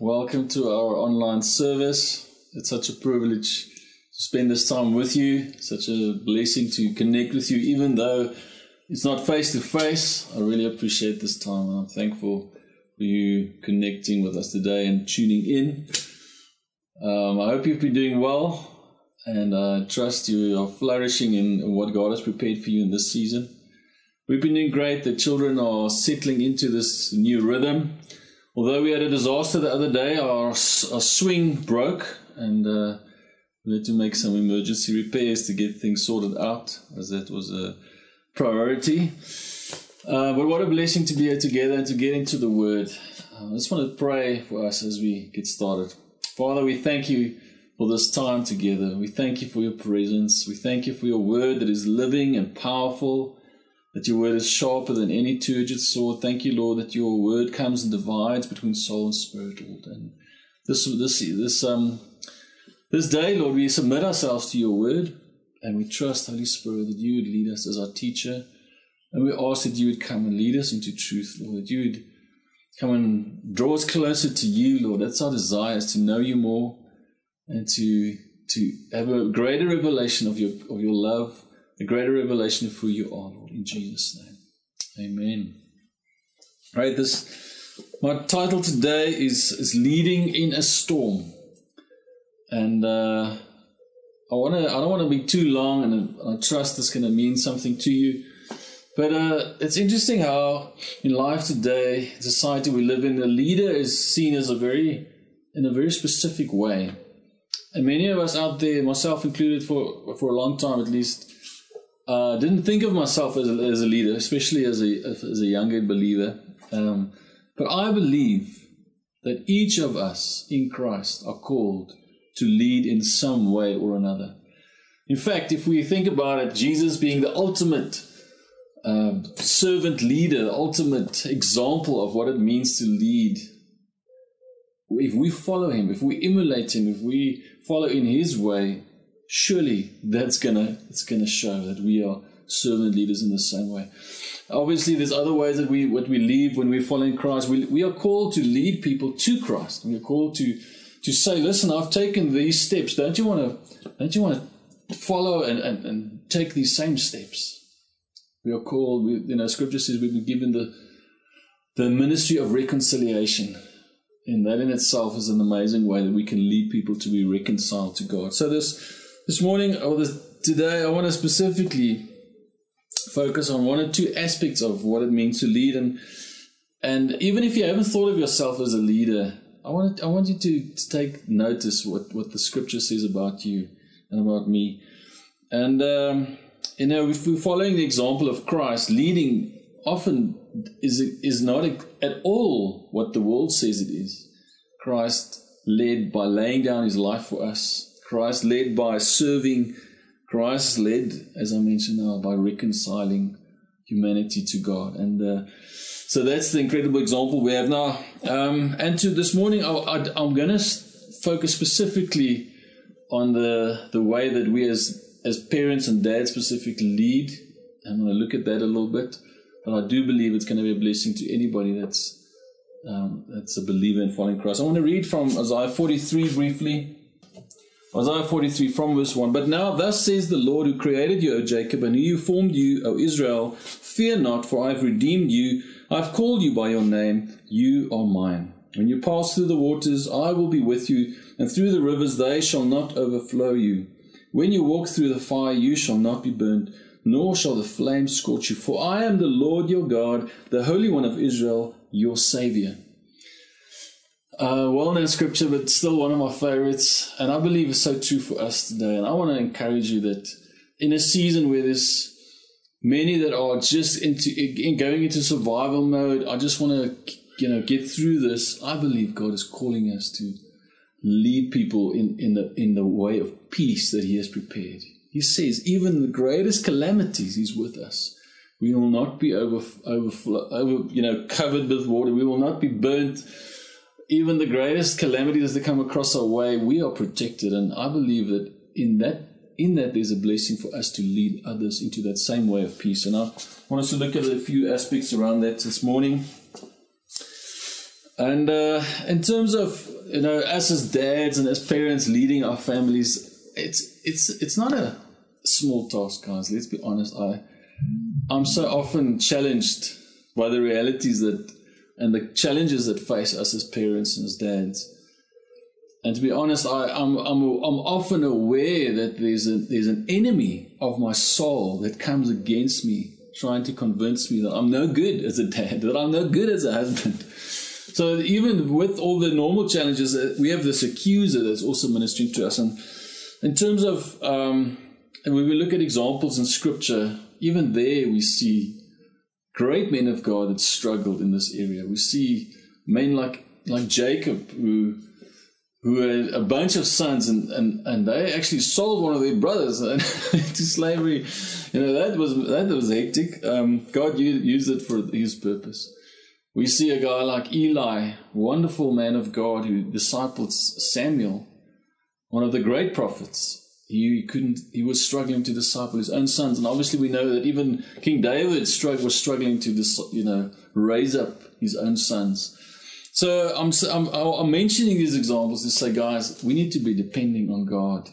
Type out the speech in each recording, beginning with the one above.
Welcome to our online service. It's such a privilege to spend this time with you, such a blessing to connect with you, even though it's not face to face. I really appreciate this time and I'm thankful for you connecting with us today and tuning in. Um, I hope you've been doing well and I trust you are flourishing in what God has prepared for you in this season. We've been doing great. The children are settling into this new rhythm although we had a disaster the other day, our, our swing broke and uh, we had to make some emergency repairs to get things sorted out, as that was a priority. Uh, but what a blessing to be here together and to get into the Word. Uh, I just want to pray for us as we get started. Father, we thank you for this time together. We thank you for your presence. We thank you for your Word that is living and powerful that your word is sharper than any two-edged sword. Thank you, Lord, that your word comes and divides between soul and spirit, Lord. And this this this um this day, Lord, we submit ourselves to your word and we trust, Holy Spirit, that you would lead us as our teacher. And we ask that you would come and lead us into truth, Lord, that you would come and draw us closer to you, Lord. That's our desire, is to know you more and to to have a greater revelation of your of your love a greater revelation of who you are, Lord, in Jesus' name. Amen. Right, this my title today is is leading in a storm, and uh, I want to I don't want to be too long, and I trust this going to mean something to you. But uh, it's interesting how in life today, society we live in, the leader is seen as a very in a very specific way, and many of us out there, myself included, for for a long time at least uh, didn't think of myself as a, as a leader, especially as a as a younger believer. Um, but I believe that each of us in Christ are called to lead in some way or another. In fact, if we think about it, Jesus being the ultimate uh, servant leader, ultimate example of what it means to lead. If we follow him, if we emulate him, if we follow in his way, surely that's gonna it's gonna show that we are servant leaders in the same way. Obviously, there's other ways that we what we lead when we're following Christ. We, we are called to lead people to Christ. We are called to to say, listen, I've taken these steps. Don't you want to don't you want to follow and, and, and take these same steps? We are called, we, you know, scripture says we've been given the the ministry of reconciliation. And that in itself is an amazing way that we can lead people to be reconciled to God. So this this morning, or this, today, I want to specifically focus on one or two aspects of what it means to lead. And, and even if you haven't thought of yourself as a leader, I want, I want you to, to take notice what, what the scripture says about you and about me. And, um, you know, if we're following the example of Christ, leading often is, is not at all what the world says it is. Christ led by laying down his life for us Christ led by serving. Christ led, as I mentioned now, by reconciling humanity to God. And uh, so that's the incredible example we have now. Um, and to this morning, I, am going to focus specifically on the the way that we as as parents and dads specifically lead. I'm going to look at that a little bit, but I do believe it's going to be a blessing to anybody that's um, that's a believer in following Christ. I want to read from Isaiah 43 briefly. Isaiah 43 from verse 1. But now, thus says the Lord who created you, O Jacob, and who formed you, O Israel, fear not, for I have redeemed you. I have called you by your name. You are mine. When you pass through the waters, I will be with you, and through the rivers, they shall not overflow you. When you walk through the fire, you shall not be burned, nor shall the flame scorch you. For I am the Lord your God, the Holy One of Israel, your Savior. Uh, well known scripture, but still one of my favorites. And I believe it's so true for us today. And I want to encourage you that in a season where there's many that are just into in going into survival mode, I just want to you know get through this, I believe God is calling us to lead people in, in the in the way of peace that He has prepared. He says, even the greatest calamities, He's with us. We will not be over, over, you know, covered with water. We will not be burnt. Even the greatest calamities that come across our way, we are protected. And I believe that in that in that there's a blessing for us to lead others into that same way of peace. And I want us to look at a few aspects around that this morning. And uh, in terms of you know us as dads and as parents leading our families, it's it's it's not a small task, guys. Let's be honest. I I'm so often challenged by the realities that and the challenges that face us as parents and as dads. And to be honest, I, am I'm, I'm, I'm often aware that there's, a, there's an enemy of my soul that comes against me, trying to convince me that I'm no good as a dad, that I'm no good as a husband. So even with all the normal challenges, uh, we have this accuser that's also ministering to us. And in terms of, um, and when we look at examples in Scripture, even there we see great men of God that struggled in this area. We see men like like Jacob who who had a bunch of sons and, and, and they actually sold one of their brothers into slavery. You know, that was that was hectic. Um, God used it for his purpose. We see a guy like Eli, wonderful man of God who discipled Samuel, one of the great prophets. He couldn't. He was struggling to disciple his own sons, and obviously we know that even King David was struggling to, you know, raise up his own sons. So I'm, I'm, I'm mentioning these examples to say, guys, we need to be depending on God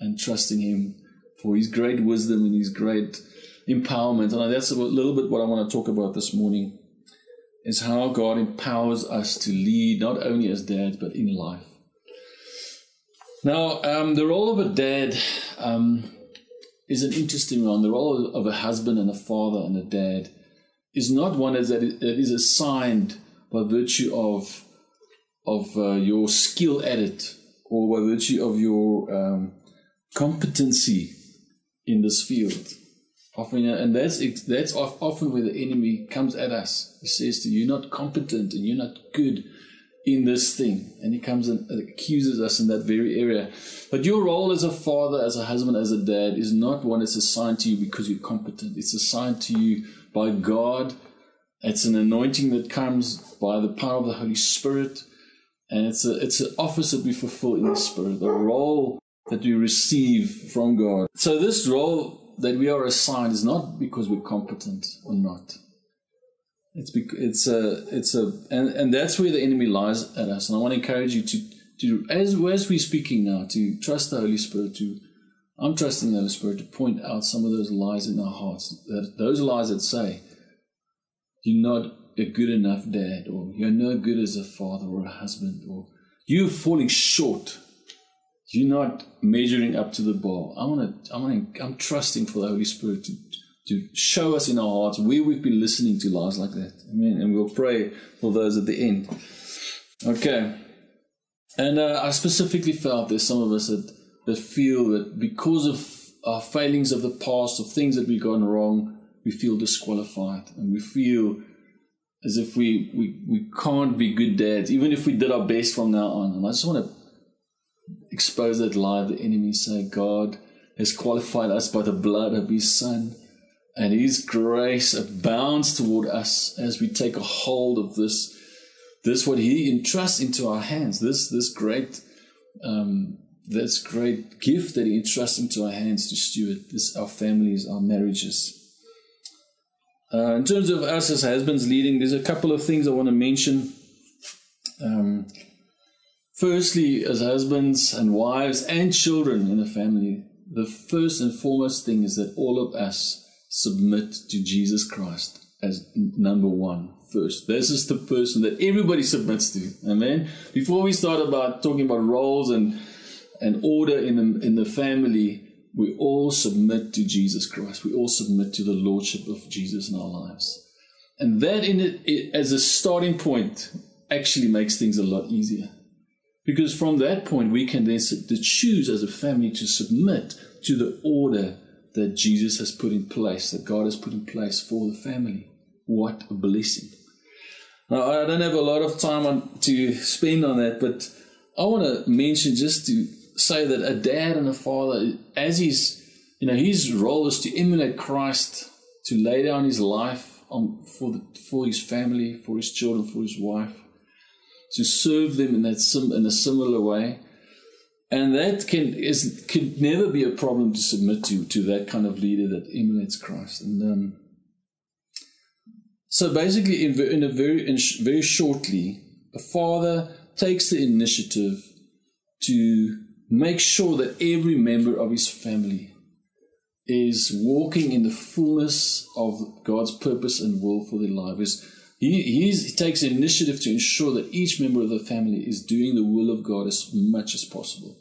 and trusting Him for His great wisdom and His great empowerment. And that's a little bit what I want to talk about this morning is how God empowers us to lead not only as dads but in life. Now, um, the role of a dad um, is an interesting one. The role of a husband and a father and a dad is not one that is assigned by virtue of of uh, your skill at it or by virtue of your um, competency in this field. Often, and that's that's often where the enemy comes at us. He says to you, "You're not competent, and you're not good in this thing," and he comes and accuses us in that very area. But your role as a father, as a husband, as a dad, is not one that's assigned to you because you're competent. It's assigned to you by God it's an anointing that comes by the power of the Holy Spirit, and it's a it's an office that we fulfill in the Spirit, the role that we receive from God. So this role that we are assigned is not because we're competent or not. It's because it's a it's a and, and that's where the enemy lies at us. And I want to encourage you to to as as we're speaking now to trust the Holy Spirit to I'm trusting the Holy Spirit to point out some of those lies in our hearts that those lies that say you're not a good enough dad, or you're no good as a father or a husband, or you're falling short. You're not measuring up to the bar. I want to. I want. I'm trusting for the Holy Spirit to to show us in our hearts where we've been listening to lies like that. Amen. And we'll pray for those at the end. Okay. And uh, I specifically felt there's some of us that, that feel that because of our failings of the past, of things that we've gone wrong, we feel disqualified and we feel as if we, we, we can't be good dads, even if we did our best from now on. And I just want to expose that lie of the enemy say God has qualified us by the blood of his son and his grace abounds toward us as we take a hold of this this what he entrusts into our hands this this great um, this great gift that he entrusts into our hands to steward this our families our marriages uh, in terms of us as husbands leading, there's a couple of things I want to mention. Um, firstly, as husbands and wives and children in a family, the first and foremost thing is that all of us submit to Jesus Christ as number one first. This is the person that everybody submits to. Amen. Before we start about talking about roles and and order in the, in the family, we all submit to Jesus Christ. We all submit to the Lordship of Jesus in our lives. And that, in it, it, as a starting point, actually makes things a lot easier. Because from that point, we can then choose as a family to submit to the order that Jesus has put in place, that God has put in place for the family. What a blessing. Now, I don't have a lot of time on, to spend on that, but I want to mention just to say that a dad and a father, as he's, you know, his role is to emulate Christ, to lay down his life on, for, the, for his family, for his children, for his wife, to serve them in, that sim, in a similar way. And that can is could never be a problem to submit to to that kind of leader that emulates Christ. And um, so basically, in, in a very in sh- very shortly, a father takes the initiative to make sure that every member of his family is walking in the fullness of God's purpose and will for their life. Is he, he takes initiative to ensure that each member of the family is doing the will of God as much as possible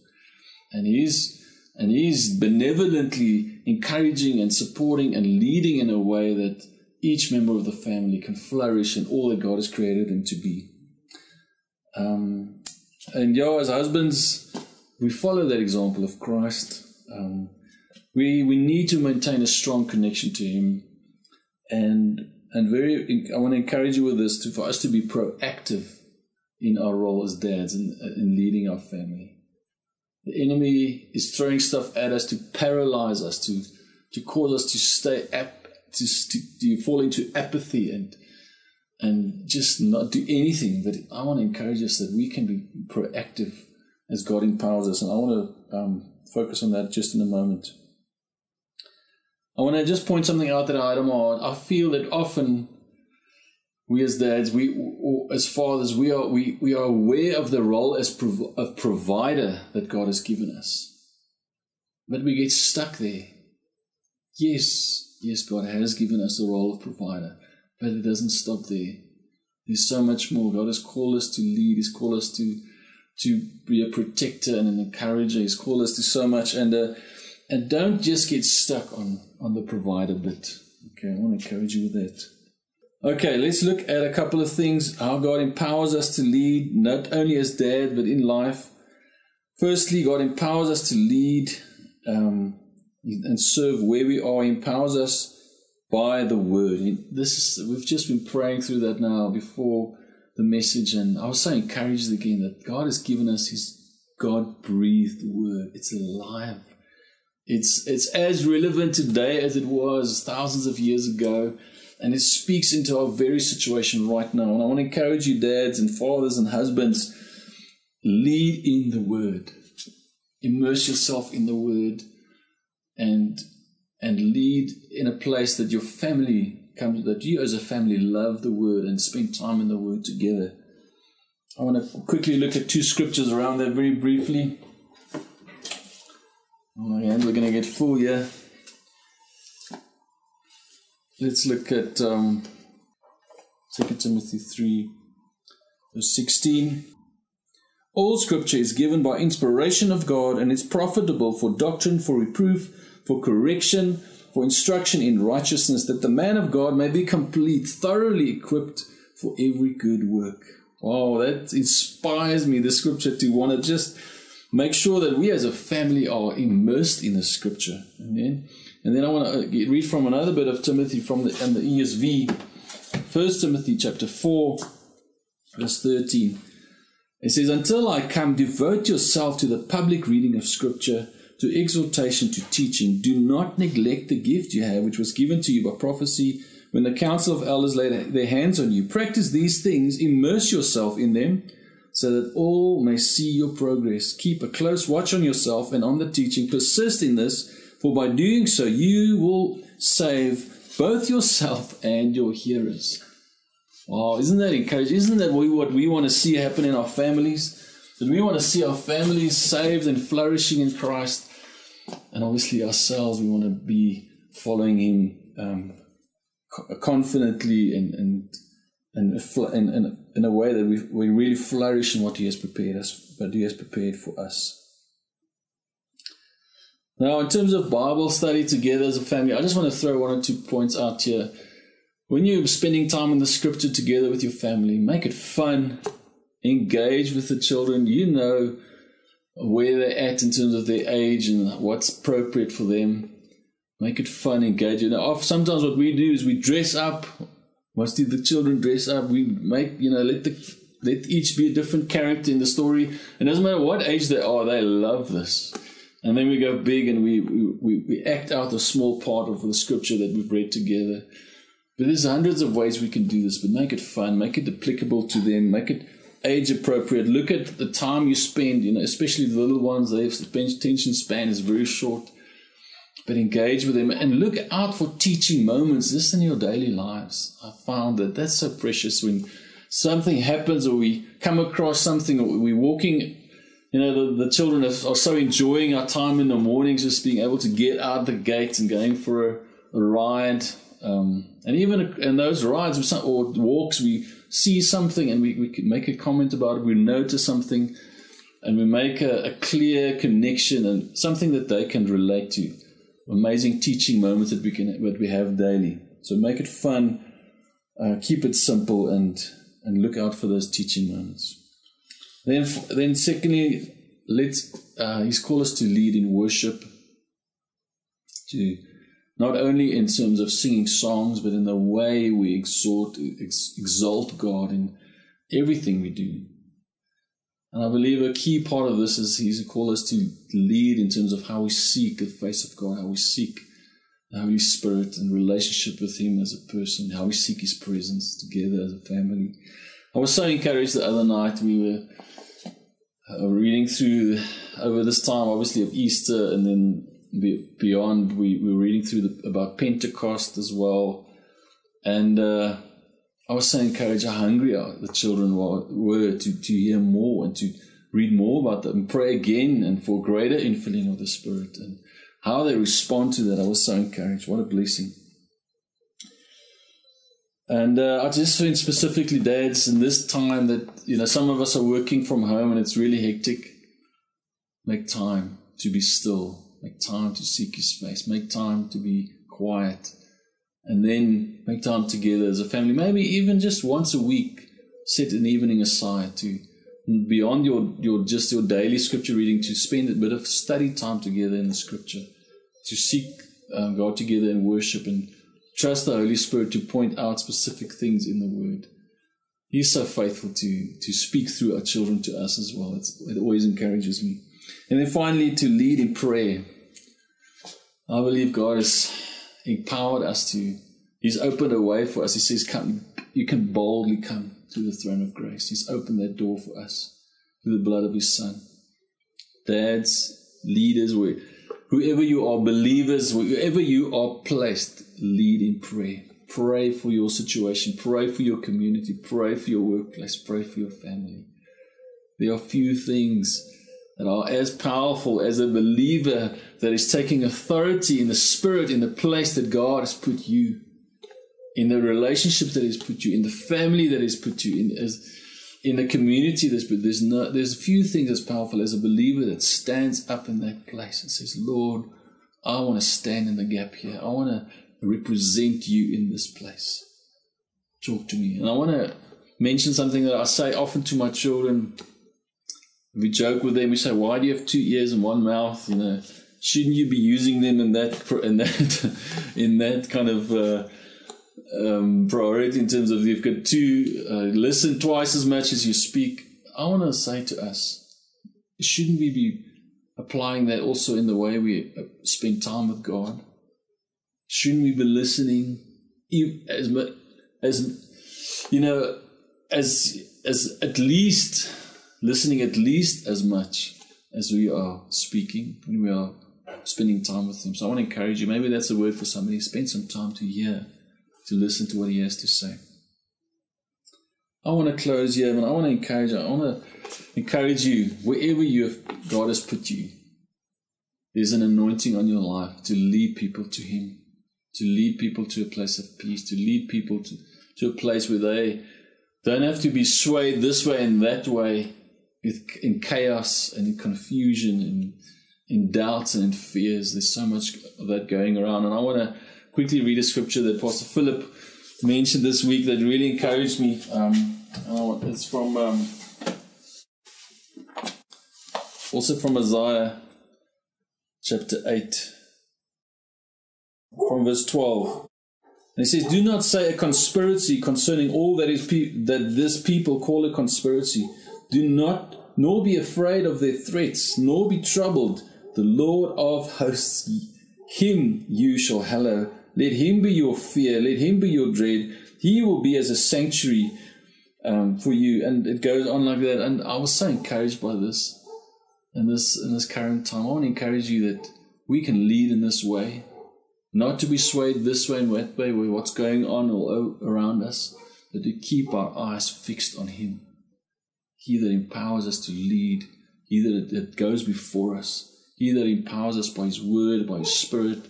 and he's and he's benevolently encouraging and supporting and leading in a way that each member of the family can flourish in all that God has created them to be. Um, and yeah, as husbands, we follow that example of Christ. Um, we we need to maintain a strong connection to Him, and and very. I want to encourage you with this to for us to be proactive in our role as dads and in leading our family. The enemy is throwing stuff at us to paralyze us, to, to cause us to stay ap- to, to, to fall into apathy and and just not do anything. But I want to encourage us that we can be proactive as God empowers us. And I want to um, focus on that just in a moment. I want to just point something out that I don't want. I feel that often we as dads, we as fathers, we are we, we are aware of the role as prov- of provider that God has given us, but we get stuck there. Yes, yes, God has given us the role of provider, but it doesn't stop there. There's so much more. God has called us to lead. He's called us to to be a protector and an encourager. He's called us to so much, and uh, and don't just get stuck on on the provider bit. Okay, I want to encourage you with that. Okay, let's look at a couple of things how God empowers us to lead, not only as dad, but in life. Firstly, God empowers us to lead um, and serve where we are. He empowers us by the word. This is we've just been praying through that now before the message, and I was so encouraged again that God has given us His God breathed word. It's alive. It's it's as relevant today as it was thousands of years ago and it speaks into our very situation right now. And I want to encourage you, dads and fathers and husbands, lead in the word. Immerse yourself in the word and and lead in a place that your family comes that you as a family love the word and spend time in the word together. I want to quickly look at two scriptures around that very briefly. Oh my hand, we're going to get full here. Let's look at um, 2 Timothy 3, verse 16. All scripture is given by inspiration of God and is profitable for doctrine, for reproof, for correction, for instruction in righteousness, that the man of God may be complete, thoroughly equipped for every good work. Wow, that inspires me, the scripture, to want to just make sure that we as a family are immersed in the scripture. Amen. And then I want to uh, read from another bit of Timothy from the, and the ESV, 1 Timothy chapter 4, verse 13. It says, Until I come, devote yourself to the public reading of Scripture, to exhortation, to teaching. Do not neglect the gift you have, which was given to you by prophecy when the council of elders laid their hands on you. Practice these things, immerse yourself in them, so that all may see your progress. Keep a close watch on yourself and on the teaching. Persist in this for by doing so, you will save both yourself and your hearers. Wow, isn't that encouraging? Isn't that what we want to see happen in our families? That we want to see our families saved and flourishing in Christ. And obviously, ourselves, we want to be following Him um, confidently and, and, and, and, in a way that we, we really flourish in what He has prepared us, what He has prepared for us. Now, in terms of Bible study together as a family, I just want to throw one or two points out here. When you're spending time in the scripture together with your family, make it fun, engage with the children. You know where they're at in terms of their age and what's appropriate for them. Make it fun, engage. You know, sometimes what we do is we dress up Once the children dress up, we make, you know, let the let each be a different character in the story. And doesn't matter what age they are, they love this. And then we go big and we, we, we act out a small part of the scripture that we've read together. But there's hundreds of ways we can do this, but make it fun, make it applicable to them, make it age appropriate. Look at the time you spend, you know, especially the little ones, their attention span is very short. But engage with them and look out for teaching moments just in your daily lives. I found that that's so precious when something happens or we come across something or we're walking you know, the, the children are, are, so enjoying our time in the mornings, just being able to get out the gates and going for a, a ride. Um, and even in those rides or walks, we see something and we, we make a comment about it, we notice something, and we make a, a clear connection and something that they can relate to. Amazing teaching moments that we can that we have daily. So make it fun, uh, keep it simple, and and look out for those teaching moments. Then, then secondly, let's uh, he's called us to lead in worship, to not only in terms of singing songs, but in the way we exhort, ex- exalt God in everything we do. And I believe a key part of this is he's called us to lead in terms of how we seek the face of God, how we seek the Holy Spirit and relationship with Him as a person, how we seek His presence together as a family. I was so encouraged the other night. We were uh, reading through over this time, obviously of Easter, and then beyond, we, we were reading through the, about Pentecost as well, and uh, I was so encouraged how hungry the children were, were to, to hear more and to read more about them, and pray again, and for greater infilling of the Spirit, and how they respond to that. I was so encouraged. What a blessing! And uh, I just think specifically, dads, in this time that you know some of us are working from home and it's really hectic. Make time to be still. Make time to seek His face. Make time to be quiet, and then make time together as a family. Maybe even just once a week, set an evening aside to beyond your your just your daily scripture reading to spend a bit of study time together in the scripture, to seek um, God together in worship and Trust the Holy Spirit to point out specific things in the Word. He's so faithful to, to speak through our children to us as well. It's, it always encourages me. And then finally, to lead in prayer. I believe God has empowered us to, He's opened a way for us. He says, Come, you can boldly come to the throne of grace. He's opened that door for us through the blood of His Son. Dads, leaders, whoever you are, believers, wherever you are placed, lead in prayer. Pray for your situation. Pray for your community. Pray for your workplace. Pray for your family. There are few things that are as powerful as a believer that is taking authority in the spirit in the place that God has put you, in the relationship that He's put you, in the family that He's put you in, as in the community that's put. There's no, there's a few things as powerful as a believer that stands up in that place and says, "Lord, I want to stand in the gap here. I want to represent you in this place. Talk to me. And I want to mention something that I say often to my children. We joke with them. We say, "Why do you have two ears and one mouth?" You know, shouldn't you be using them in that in that in that kind of uh, um, priority in terms of you've got to uh, listen twice as much as you speak? I want to say to us, shouldn't we be applying that also in the way we uh, spend time with God? Shouldn't we be listening as much as you know as as at least listening at least as much as we are speaking when we are spending time with him. So I want to encourage you. Maybe that's a word for somebody. Spend some time to hear, to listen to what he has to say. I want to close here, and I want to encourage. I want to encourage you wherever you have, God has put you. There's an anointing on your life to lead people to Him to lead people to a place of peace, to lead people to, to a place where they don't have to be swayed this way and that way in chaos and in confusion and in doubts and in fears. There's so much of that going around. And I want to quickly read a scripture that Pastor Philip mentioned this week that really encouraged me. Um, it's from um, also from Isaiah chapter 8 from verse 12. And he says, Do not say a conspiracy concerning all that is pe- that this people call a conspiracy. Do not, nor be afraid of their threats, nor be troubled. The Lord of hosts, him you shall hallow. Let him be your fear, let him be your dread. He will be as a sanctuary um, for you. And it goes on like that. And I was so encouraged by this in this in this current time. I want to encourage you that we can lead in this way, not to be swayed this way and that way with what's going on all around us, but to keep our eyes fixed on Him. He that empowers us to lead, He that, that goes before us, He that empowers us by His Word, by His Spirit,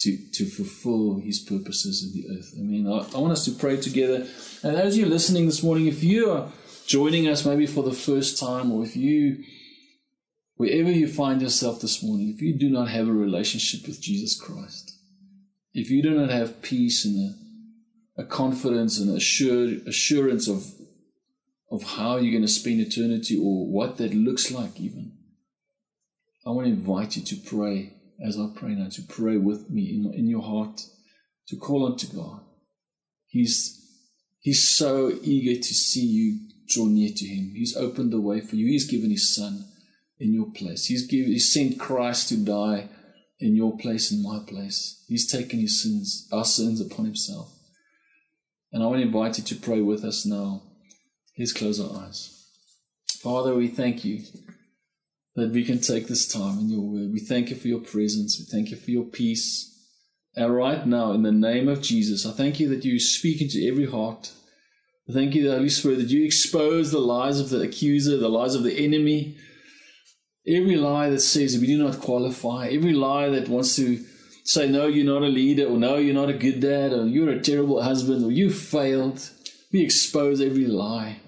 to, to fulfill his purposes in the earth. I mean, I, I, want us to pray together. And as you're listening this morning, if you are joining us maybe for the first time, or if you, wherever you find yourself this morning, if you do not have a relationship with Jesus Christ, if you do not have peace and a, a confidence and assured, assurance of, of how you're going to spend eternity or what that looks like, even, I want to invite you to pray as I pray now, to pray with me in, in your heart, to call unto God. He's, he's so eager to see you draw near to Him. He's opened the way for you. He's given His Son in your place. He's, given, he's sent Christ to die in your place and my place. He's taken His sins, our sins upon Himself. And I want to invite you to pray with us now. Let's close our eyes. Father, we thank you that we can take this time in your word. We thank you for your presence. We thank you for your peace. And right now, in the name of Jesus, I thank you that you speak into every heart. I thank you, Holy Spirit, that you expose the lies of the accuser, the lies of the enemy, every lie that says we do not qualify, every lie that wants to say, no, you're not a leader, or no, you're not a good dad, or you're a terrible husband, or you failed. We expose every lie.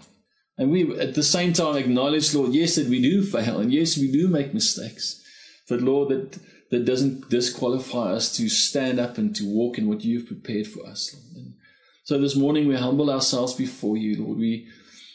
And we, at the same time, acknowledge, Lord, yes, that we do fail, and yes, we do make mistakes. But Lord, that, that doesn't disqualify us to stand up and to walk in what you've prepared for us, Lord. And so this morning we humble ourselves before you, Lord. We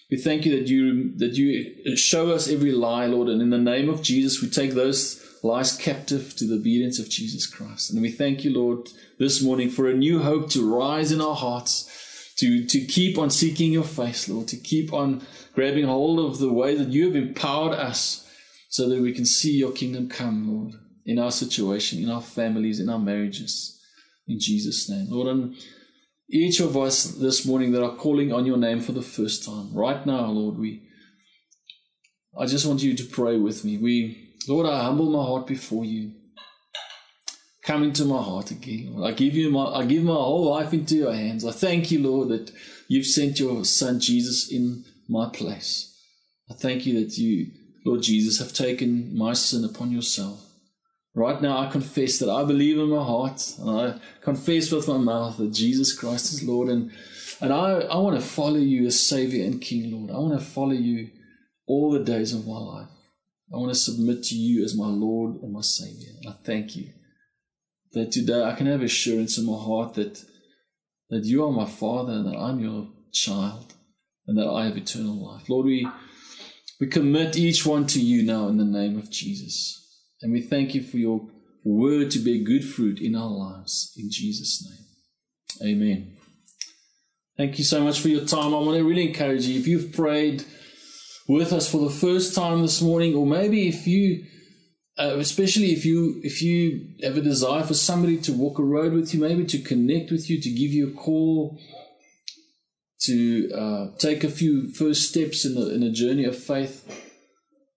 we thank you that you that you show us every lie, Lord, and in the name of Jesus, we take those lies captive to the obedience of Jesus Christ. And we thank you, Lord, this morning for a new hope to rise in our hearts to, to keep on seeking your face, Lord, to keep on grabbing hold of the way that you have empowered us so that we can see your kingdom come, Lord, in our situation, in our families, in our marriages. In Jesus' name. Lord, and each of us this morning that are calling on your name for the first time, right now, Lord, we I just want you to pray with me. We Lord, I humble my heart before you come into my heart again. I give you my I give my whole life into your hands. I thank you, Lord, that you've sent your son Jesus in my place. I thank you that you, Lord Jesus, have taken my sin upon yourself. Right now, I confess that I believe in my heart and I confess with my mouth that Jesus Christ is Lord. And, and I, I want to follow you as Savior and King, Lord. I want to follow you all the days of my life. I want to submit to you as my Lord and my Savior. I thank you that today I can have assurance in my heart that that you are my Father and that I'm your child and that I have eternal life. Lord, we we commit each one to you now in the name of Jesus. And we thank you for your word to bear good fruit in our lives. In Jesus' name. Amen. Thank you so much for your time. I want to really encourage you. If you've prayed with us for the first time this morning, or maybe if you uh, especially if you if you have a desire for somebody to walk a road with you, maybe to connect with you, to give you a call, to uh, take a few first steps in a, in a journey of faith,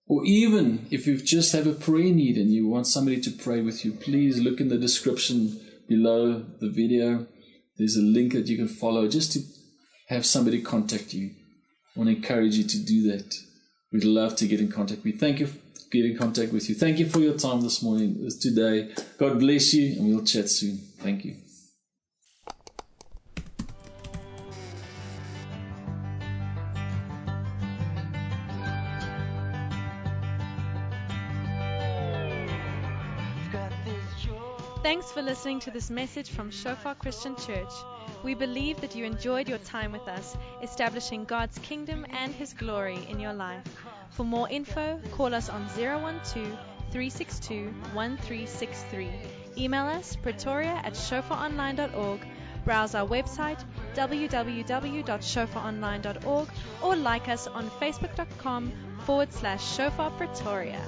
or even if you just have a prayer need and you want somebody to pray with you, please look in the description below the video. There's a link that you can follow just to have somebody contact you. I want to encourage you to do that. We'd love to get in contact. We thank you get in contact with you. Thank you for your time this morning, this today. God bless you, and we'll chat soon. Thank you. Thanks for listening to this message from Shofar Christian Church. We believe that you enjoyed your time with us, establishing God's kingdom and His glory in your life. For more info, call us on 012 362 1363 Email us pretoria at shofaronline.org, browse our website www.shofaronline.org, or like us on facebook.com forward slash shofar pretoria.